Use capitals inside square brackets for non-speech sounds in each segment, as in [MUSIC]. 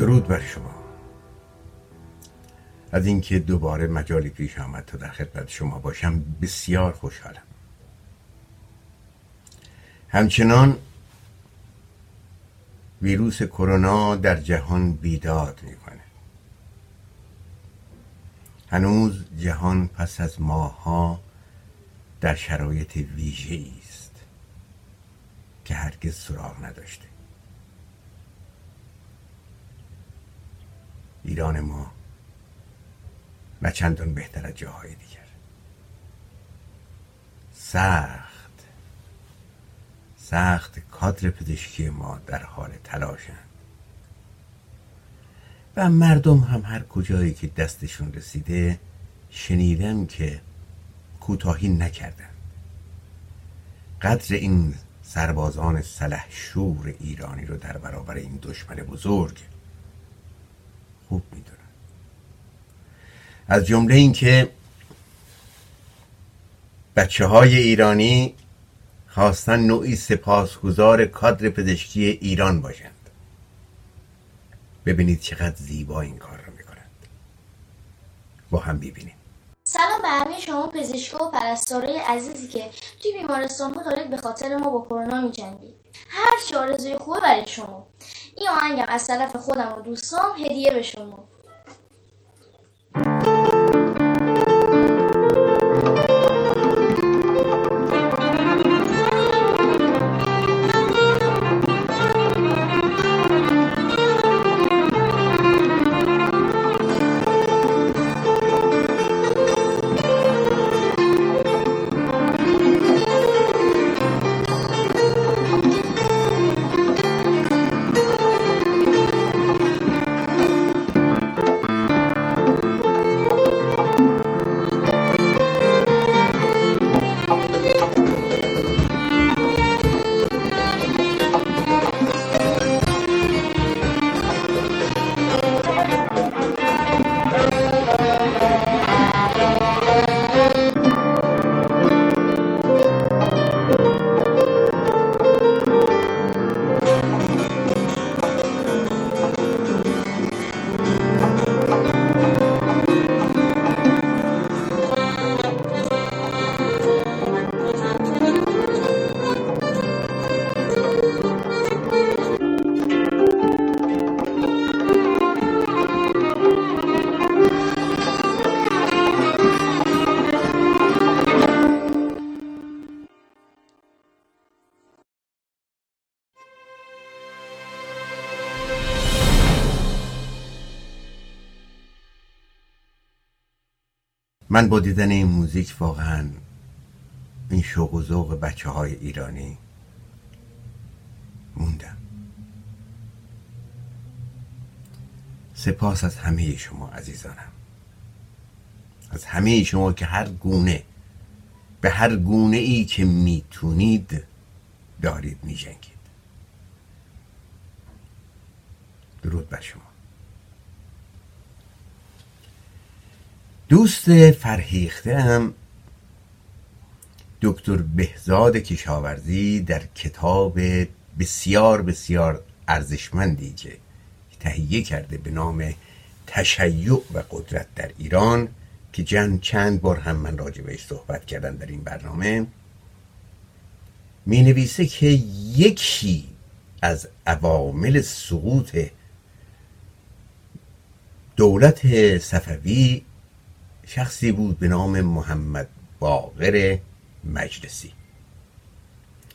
درود بر شما. از اینکه دوباره مجالی پیش آمد تا در خدمت شما باشم بسیار خوشحالم. همچنان ویروس کرونا در جهان بیداد می‌کنه. هنوز جهان پس از ماهها در شرایط ویژه است که هرگز سراغ نداشته. ایران ما نه چندان بهتر از جاهای دیگر. سخت سخت کادر پزشکی ما در حال تلاشند و مردم هم هر کجایی که دستشون رسیده شنیدم که کوتاهی نکردن. قدر این سربازان سلح شور ایرانی رو در برابر این دشمن بزرگ خوب می‌دونن. از جمله اینکه بچه های ایرانی خواستن نوعی سپاسگزار کادر پزشکی ایران باشند. ببینید چقدر زیبا این کار رو می‌کنند. با هم ببینیم. سلام به همه شما پزشکا و پرستارای عزیزی که توی بیمارستان بود دارید به خاطر ما با کرونا میجنگید. هر چی آرزوی خوبه برای شما. این آهنگم از طرف خودم و دوستام هدیه به شما. من با دیدن این موزیک واقعا این شوق و ذوق بچه های ایرانی موندم. سپاس از همه شما عزیزانم. از همه شما که هر گونه به هر گونه ای که می‌تونید دارید میجنگید. درود بر شما. دوست فرهیخته هم. دکتر بهزاد کشاورزی در کتاب بسیار بسیار ارزشمندی که تهیه کرده به نام تشیع و قدرت در ایران که جن چند بار هم من راجع بهش صحبت کردم در این برنامه. می نویسه که یکی از عوامل سقوط دولت صفوی شخصی بود به نام محمد باقر مجلسی.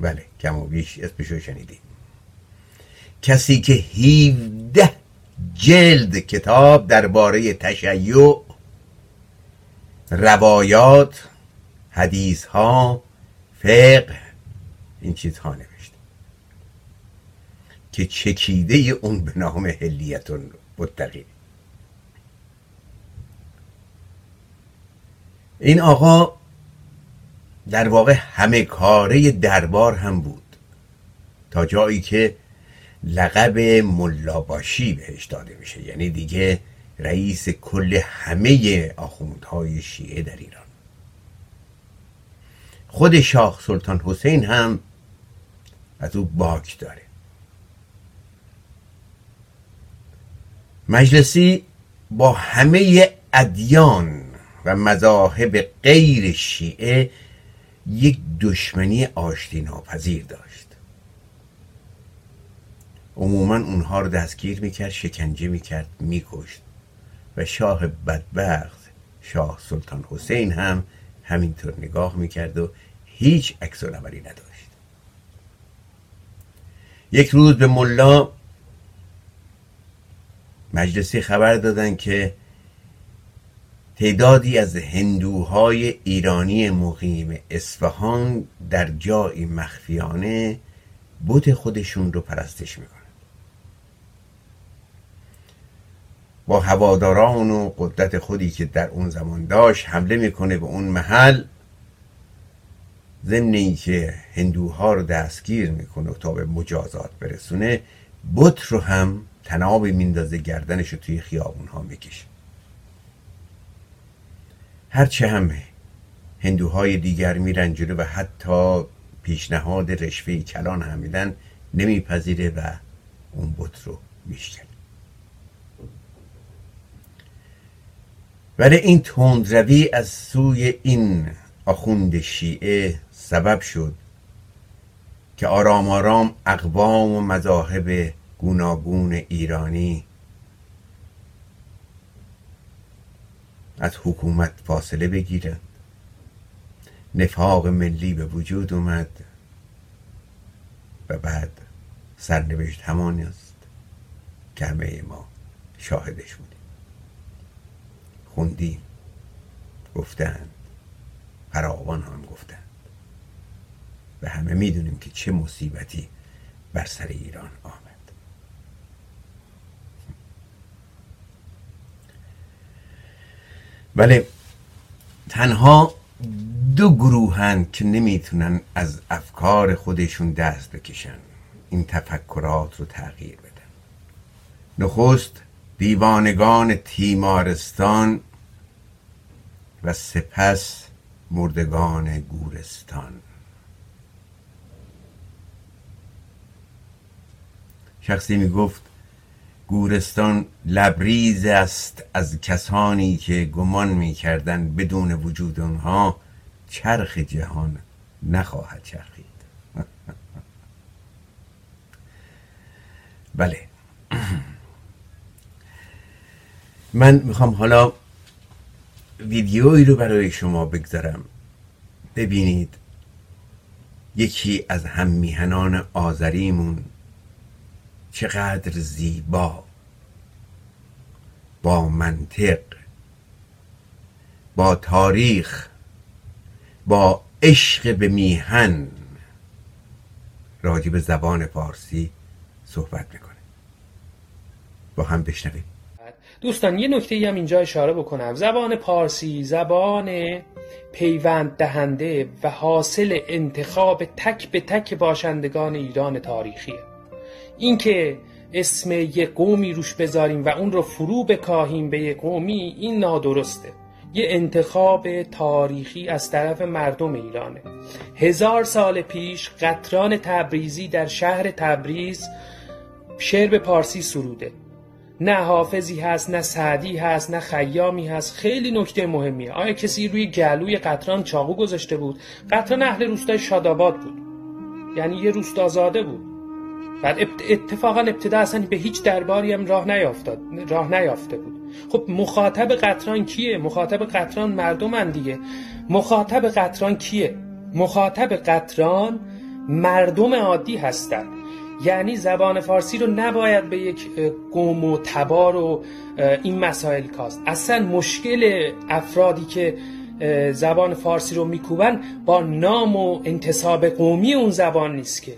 بله کم و بیش اسمشو شنیدیم. کسی که 17 جلد کتاب درباره تشیع روایات حدیث ها فقه این چیزها نوشته. که چکیده اون به نام هلیتون متقی. این آقا در واقع همه کاره دربار هم بود. تا جایی که لقب ملاباشی بهش داده میشه. یعنی دیگه رئیس کل همه آخوندهای شیعه در ایران. خود شاه سلطان حسین هم از او باک داره. مجلسی با همه ادیان و مذاهب غیر شیعه یک دشمنی آشتی ناپذیر داشت. عموما اونها رو دستگیر می‌کرد شکنجه می‌کرد میکشت و شاه بدبخت شاه سلطان حسین هم همینطور نگاه می‌کرد و هیچ عکس عملی نداشت. یک روز به ملا مجلسی خبر دادن که تعدادی از هندوهای ایرانی مقیم اصفهان در جایی مخفیانه بت خودشون رو پرستش می‌کنن. با هواداران و قدرت خودی که در اون زمان داشت حمله می‌کنه به اون محل. ضمن اینکه هندوها رو دستگیر می‌کنه تا به مجازات برسونه بت رو هم تناب میندازه گردنش رو توی خیابون ها می‌کشه. هرچه هم هندوهای دیگر میرن جلو و حتی پیشنهاد رشوه کلان هم میدن نمیپذیره و اون بت رو میشکنه ولی این تندروی از سوی این آخوند شیعه سبب شد که آرام آرام اقوام و مذاهب گوناگون ایرانی از حکومت فاصله بگیرند نفاق ملی به وجود اومد و بعد سرنوشت همان است که همه ما شاهدش بودیم. خوندیم گفتند فراوان هم گفتند. و همه می‌دونیم که چه مصیبتی بر سر ایران ولی تنها دو گروهند که نمی‌تونن از افکار خودشون دست بکشن. این تفکرات رو تغییر بدن. نخست دیوانگان تیمارستان و سپس مردگان گورستان. شخصی می گفت گورستان لبریز است از کسانی که گمان می کردن بدون وجود آنها چرخ جهان نخواهد چرخید. [LAUGHS] بله. [CLEARS THROAT] من می‌خوام حالا ویدیویی رو برای شما بگذارم. ببینید یکی از هم میهنان آذریمون چقدر زیبا با منطق با تاریخ با عشق به میهن راجب زبان فارسی صحبت می‌کنه. با هم بشنویم. دوستان یه نکته هم اینجا اشاره بکنم. زبان پارسی زبان پیوند دهنده و حاصل انتخاب تک به تک باشندگان ایران تاریخیه اینکه اسم یه قومی روش بذاریم و اون رو فرو بکاهیم به یه قومی این نادرسته. یه انتخاب تاریخی از طرف مردم ایرانه. هزار سال پیش قطران تبریزی در شهر تبریز شعر به پارسی سروده. نه حافظی هست نه سعدی هست نه خیامی هست. خیلی نکته مهمیه. آیا کسی روی گلوی قطران چاقو گذاشته بود؟ قطران اهل روستای شاداباد بود. یعنی یه روستازاده بود. بعد اتفاقا ابتدا اصلا به هیچ درباری هم راه نیافتاد راه نیافته بود. خب مخاطب قطران کیه؟ مخاطب قطران مردمن دیگه. مخاطب قطران کیه؟ مخاطب قطران مردم عادی هستند یعنی زبان فارسی رو نباید به یک قوم و تبار و این مسائل کاست. اصلا مشکل افرادی که زبان فارسی رو میکوبن با نام و انتصاب قومی اون زبان نیست که.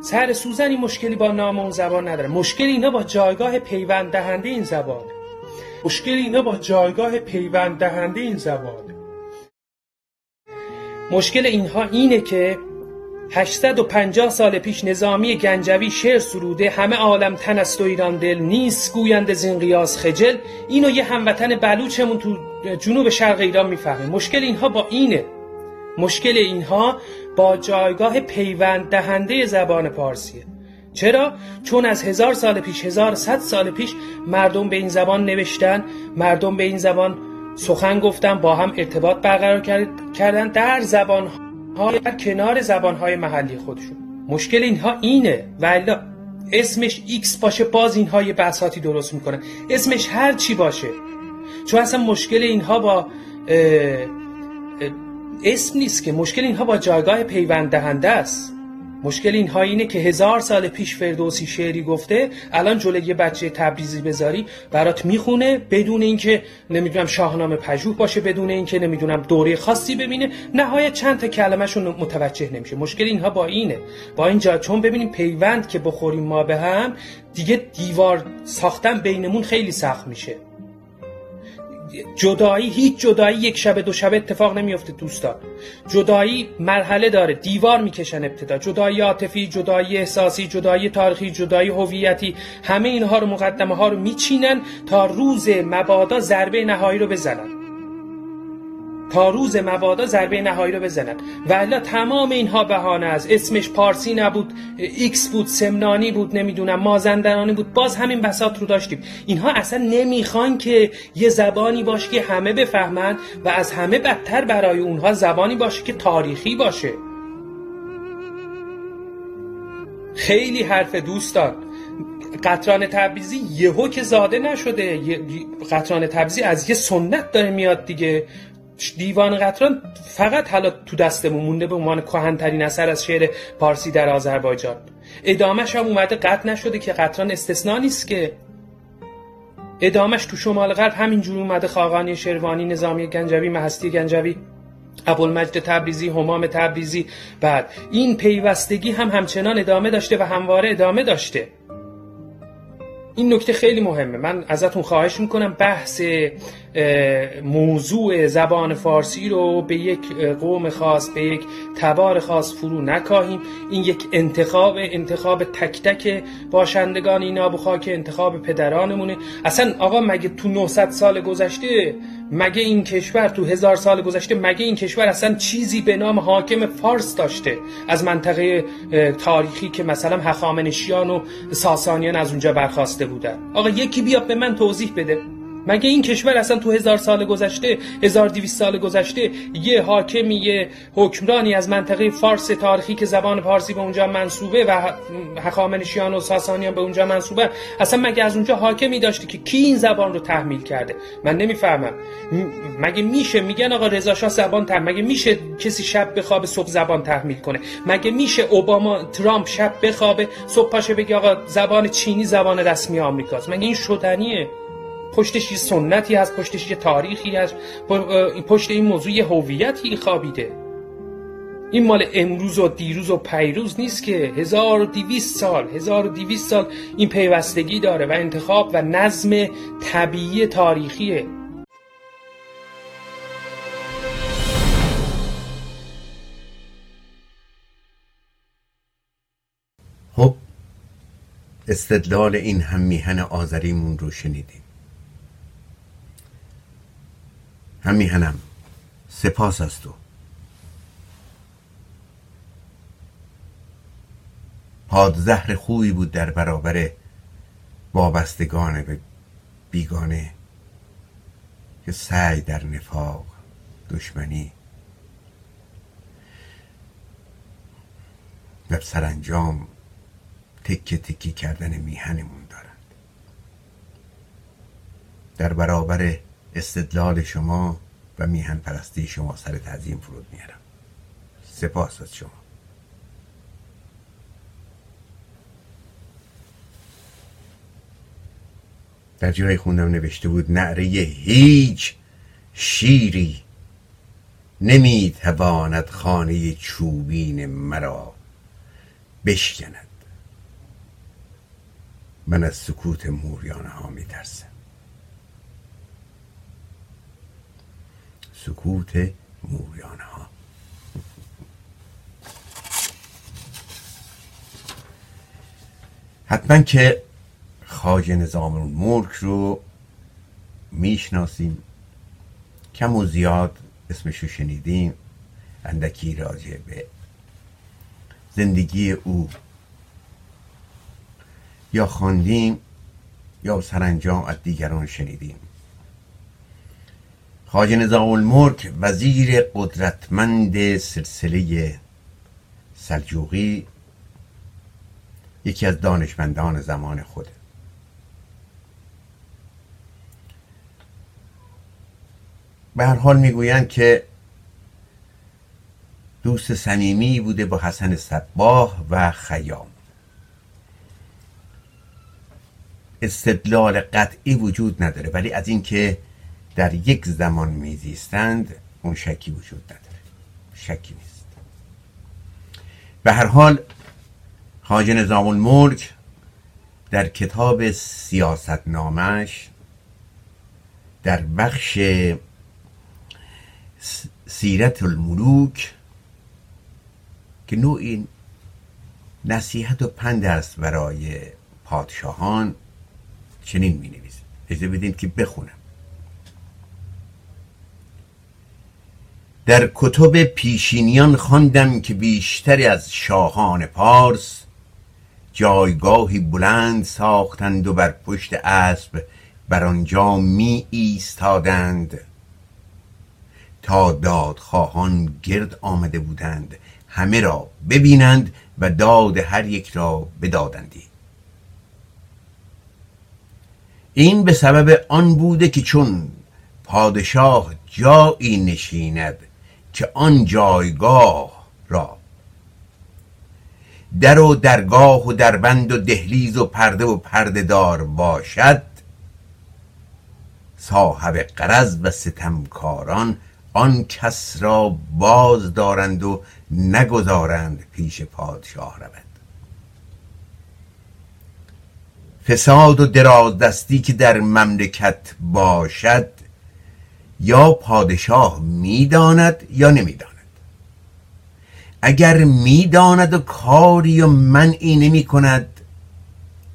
سر سوزنی مشکلی با نام اون زبان نداره. مشکلی اینا با جایگاه پیوند دهنده این زبانه مشکلی اینا با جایگاه پیوند دهنده این زبانه مشکل اینها اینه که 850 سال پیش نظامی گنجوی شعر سروده همه عالم تن است و ایران دل نیست گویند زین قیاس خجل. اینو یه هموطن بلوچمون تو جنوب شرق ایران می‌فهمه. مشکل اینها با اینه. مشکل اینها با جایگاه پیوند دهنده زبان پارسیه چرا؟ چون از هزار سال پیش هزار صد سال پیش مردم به این زبان نوشتن مردم به این زبان سخن گفتن با هم ارتباط برقرار کردن در زبان در کنار زبان های محلی خودشون. مشکل اینها اینه. و اسمش ایکس باشه باز اینها یه بساطی درست می‌کنه. اسمش هر چی باشه. چون اصلا مشکل اینها با اسم نیست که مشکل اینها با جایگاه پیوند دهنده است. مشکل اینها اینه که هزار سال پیش فردوسی شعری گفته الان جلوی یه بچه تبریزی بذاری برات می‌خونه بدون اینکه نمی‌دونم شاهنامه پژوه باشه بدون اینکه نمی‌دونم دوره خاصی ببینه. نهایت چند تا کلمهشون متوجه نمیشه. مشکل اینها با اینه. با اینجا چون ببینیم پیوند که بخوریم ما به هم دیگه دیوار ساختن بینمون خیلی سخت میشه. جدایی هیچ جدایی یک شب دو شب اتفاق نمیفته دوستان. جدایی مرحله داره دیوار می‌کشن ابتدا. جدایی عاطفی جدایی احساسی جدایی تاریخی جدایی هویتی همه اینها رو مقدمه ها رو میچینن تا روز مبادا ضربه نهایی رو بزنن. تا روز مبادا ضربه نهایی رو بزنن و تمام اینها بهانه است اسمش پارسی نبود ایکس بود سمنانی بود نمی‌دونم مازندرانی بود. باز همین بساط رو داشتیم. اینها اصلا نمی‌خوان که یه زبانی باشه که همه بفهمن و از همه بدتر برای اونها زبانی باشه که تاریخی باشه. خیلی حرف دوستان. قطران تبریزی یهو که زاده نشده. قطران تبریزی از یه سنت داره میاد دیگه. دیوان قطران فقط حالا تو دستمون مونده به عنوان کهنترین اثر از شعر پارسی در آذربایجان. ادامش هم اومده قطع نشده که قطران استثنا نیست که. ادامش تو شمال غرب همینجور اومده خاقانی شروانی نظامی گنجوی محستی گنجوی ابوالمجد تبریزی همام تبریزی بعد. این پیوستگی هم همچنان ادامه داشته و همواره ادامه داشته. این نکته خیلی مهمه. من ازتون خواهش می‌کنم بحث موضوع زبان فارسی رو به یک قوم خاص به یک تبار خاص فرو نکاهیم. این یک انتخاب انتخاب تک تک باشندگان این آب خاک انتخاب پدرانمونه. اصلا آقا مگه تو 900 سال گذشته مگه این کشور تو هزار سال گذشته مگه این کشور اصلا چیزی به نام حاکم فارس داشته؟ از منطقه تاریخی که مثلا هخامنشیان و ساسانیان از اونجا برخواسته بودن. آقا یکی بیا به من توضیح بده. مگه این کشور اصلا تو هزار سال گذشته هزار دیویست سال گذشته یه حاکمی یه حکمرانی از منطقه فارس تاریخی که زبان فارسی به اونجا منصوبه و هخامنشیان و ساسانیان به اونجا منصوبه اصلا مگه از اونجا حاکمی داشته که کی این زبان رو تحمیل کرده؟ من نمی‌فهمم. مگه میشه؟ میگن آقا رضا زبان تحمیل مگه میشه کسی شب بخوابه صبح زبان تحمیل کنه؟ مگه میشه اوباما ترامپ شب بخوابه صبح پاشه بگه آقا زبان چینی زبان رسمی آمریکاست؟ مگه این شدنیه پشتش یه سنتی هست پشتش یه تاریخی هست. پشت این موضوع یه هویتی خوابیده. این مال امروز و دیروز و پیروز نیست که 1200 سال 1200 سال این پیوستگی داره و انتخاب و نظم طبیعی تاریخیه. خب استدلال این هم میهن آذریمون رو شنیدیم. هم میهنم سپاس از تو پادزهر خوبی بود در برابر وابستگان به بیگانه که سعی در نفاق دشمنی و سرانجام تکه تکی کردن میهنمون دارند. در برابر استدلال شما و میهن پرستی شما سر تعظیم فرود میارم. سپاس از شما. در جای خوندم نوشته بود نعره هیچ شیری نمی‌تواند خانه چوبین مرا بشکند. من از سکوت موریانه ها میترسم. سکوت مویانه ها حتما که خاج نظام ملک رو می‌شناسیم. کم و زیاد اسمش رو شنیدیم. اندکی راجع به زندگی او. یا خواندیم یا سرانجام از دیگران شنیدیم. خاج نظام الملک وزیر قدرتمند سلسله سلجوقی یکی از دانشمندان زمان خوده به هر حال می‌گویند که دوست صمیمی بوده با حسن صباه و خیام. استدلال قطعی وجود نداره ولی از اینکه در یک زمان میزیستند اون شکی وجود نداره. شکی نیست. به هر حال خاج نظام الملک در کتاب سیاست نامش در بخش سیرت الملوک که نوعی نصیحت و پند است برای پادشاهان چنین می نویسه اجازه بدین که بخونم. در کتب پیشینیان خواندم که بیشتر از شاهان پارس جایگاهی بلند ساختند و بر پشت اسب بر آنجا می ایستادند. تا دادخواهان گرد آمده بودند همه را ببینند و داد هر یک را بدادندی. این به سبب آن بوده که چون پادشاه جایی نشیند که آن جایگاه را در و درگاه و دربند و دهلیز و پرده و پرده دار باشد صاحب قرض و ستمکاران آن کس را باز دارند و نگذارند پیش پادشاه رود فساد و درازدستی که در مملکت باشد یا پادشاه می‌داند یا نمی‌داند. اگر می‌داند و کاری و منعی نمی کند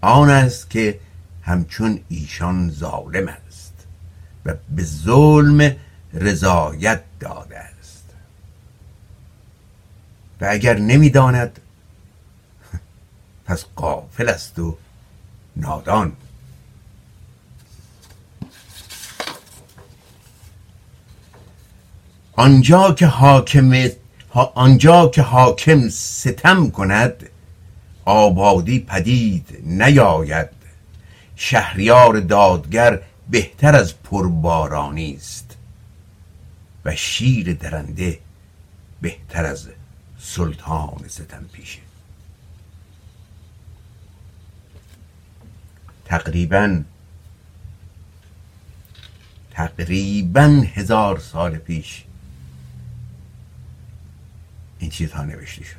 آن است که همچون ایشان ظالم است و به ظلم رضایت داده است. و اگر نمی‌داند [LAUGHS] پس قافل است و نادان. آنجا که حاکم آنجا که حاکم ستم کند آبادی پدید نیاید. شهریار دادگر بهتر از پربارانی است. و شیر درنده بهتر از سلطان ستم پیشه. تقریبا تقریبا هزار سال پیش این چیزها نوشته شده.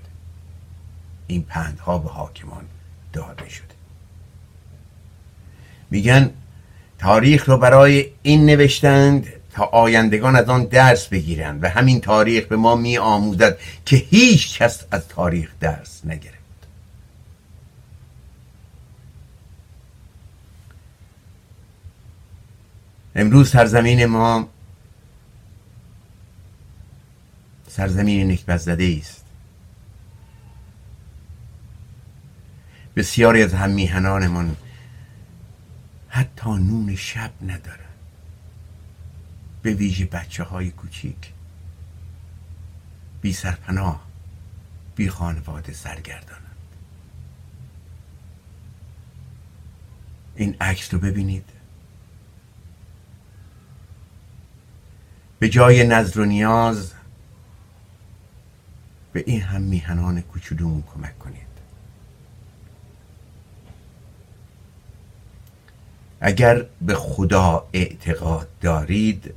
این پندها به حاکمان داده شده. میگن تاریخ رو برای این نوشتند تا آیندگان از آن درس بگیرند و همین تاریخ به ما می آموزد که هیچ کس از تاریخ درس نگرفت. امروز سرزمین ما سرزمین نکبت زده است. بسیاری از هم میهنانمان حتی نون شب ندارن. به ویژه بچه های کوچیک. بی سرپناه بی خانواده سرگردانند. این عکس رو ببینید. به جای نظر و نیاز به این هم میهنان کوچولومون کمک کنید. اگر به خدا اعتقاد دارید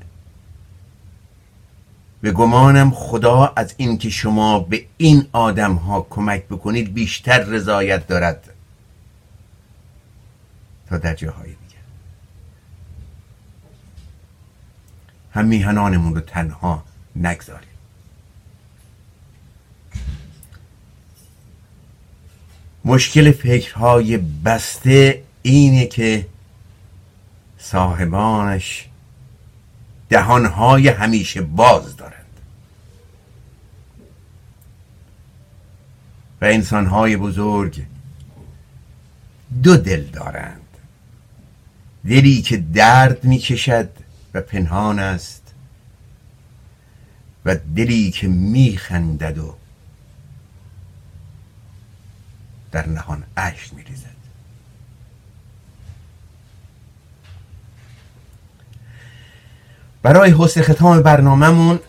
به گمانم خدا از اینکه شما به این آدم ها کمک بکنید بیشتر رضایت دارد. تا در جاهای دیگر. هم میهنانمون رو تنها نگذارید. مشکل فکرهای بسته اینه که صاحبانش دهانهای همیشه باز دارند. و انسانهای بزرگ دو دل دارند. دلی که درد می‌کشد و پنهان است و دلی که میخندد و در نهان اشک میریزد. برای حسن ختام برنامهمون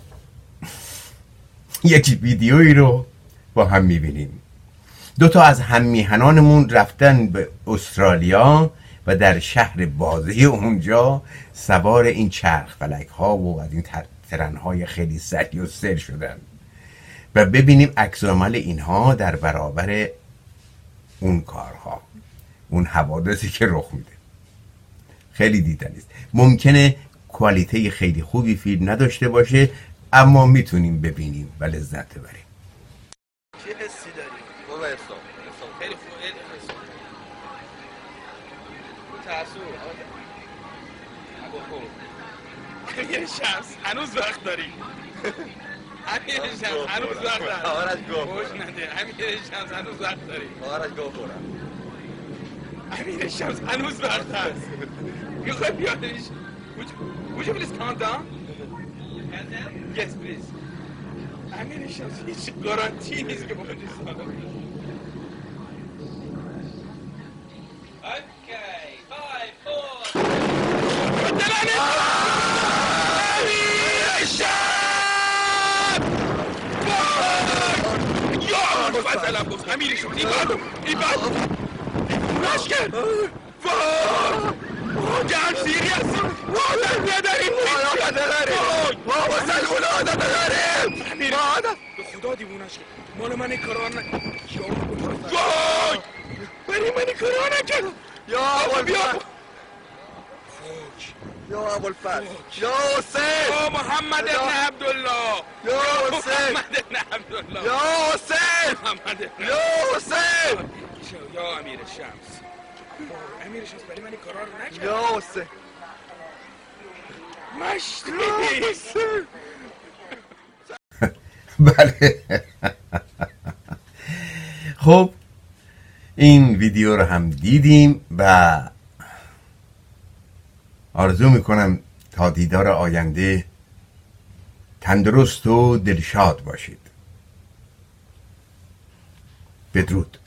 یک ویدیویی رو با هم می‌بینیم. دو تا از هممیهنانمون رفتن به استرالیا و در شهر بازه اونجا سوار این چرخ فلک ها و از این ترن های خیلی سری و سر شدن. و ببینیم عکس اینها در برابر اون کارها اون حوادثی که رخ میده. خیلی دیدنیست ممکنه کوالیته خیلی خوبی فیلم نداشته باشه اما می‌تونیم ببینیم و لذت ببریم. چه حسی داری؟ بابا حساب خیلی خوب خیلی ترسو. امیر شمس هنوز وقت داری امیر شمس هنوز وقت داری آرش گفت خوش نده امیر شمس هنوز وقت داری آرش گفت امیر شمس هنوز وقت هست می‌خوای بیادش Would you, please calm down? Yes, please. امیر شمس هیچ گارانتی نیست که با Okay, five, four. امیر شمس یا گفت امیر شمس این بر این بر مشکل جمع سیری هستیم عادت نداریم. عادت نداریم. ما مسلمون عادت نداریم. ما عادت به خدا دیوونش مال من این کارا نکن وای. بری من این کارا نکن یا اول یا ابو الفتح یا حسین. یا محمد ابن عبدالله. یا حسین. محمد ابن عبدالله. یا حسین. محمد یا حسین. یا امیر شمس. امیر شمس برای من این کارا رو نکرد. یا حسین. مشتی. [LAUGHS] بله. [LAUGHS] خب این ویدیو رو هم دیدیم و آرزو می‌کنم تا دیدار آینده تندرست و دلشاد باشید. بدرود.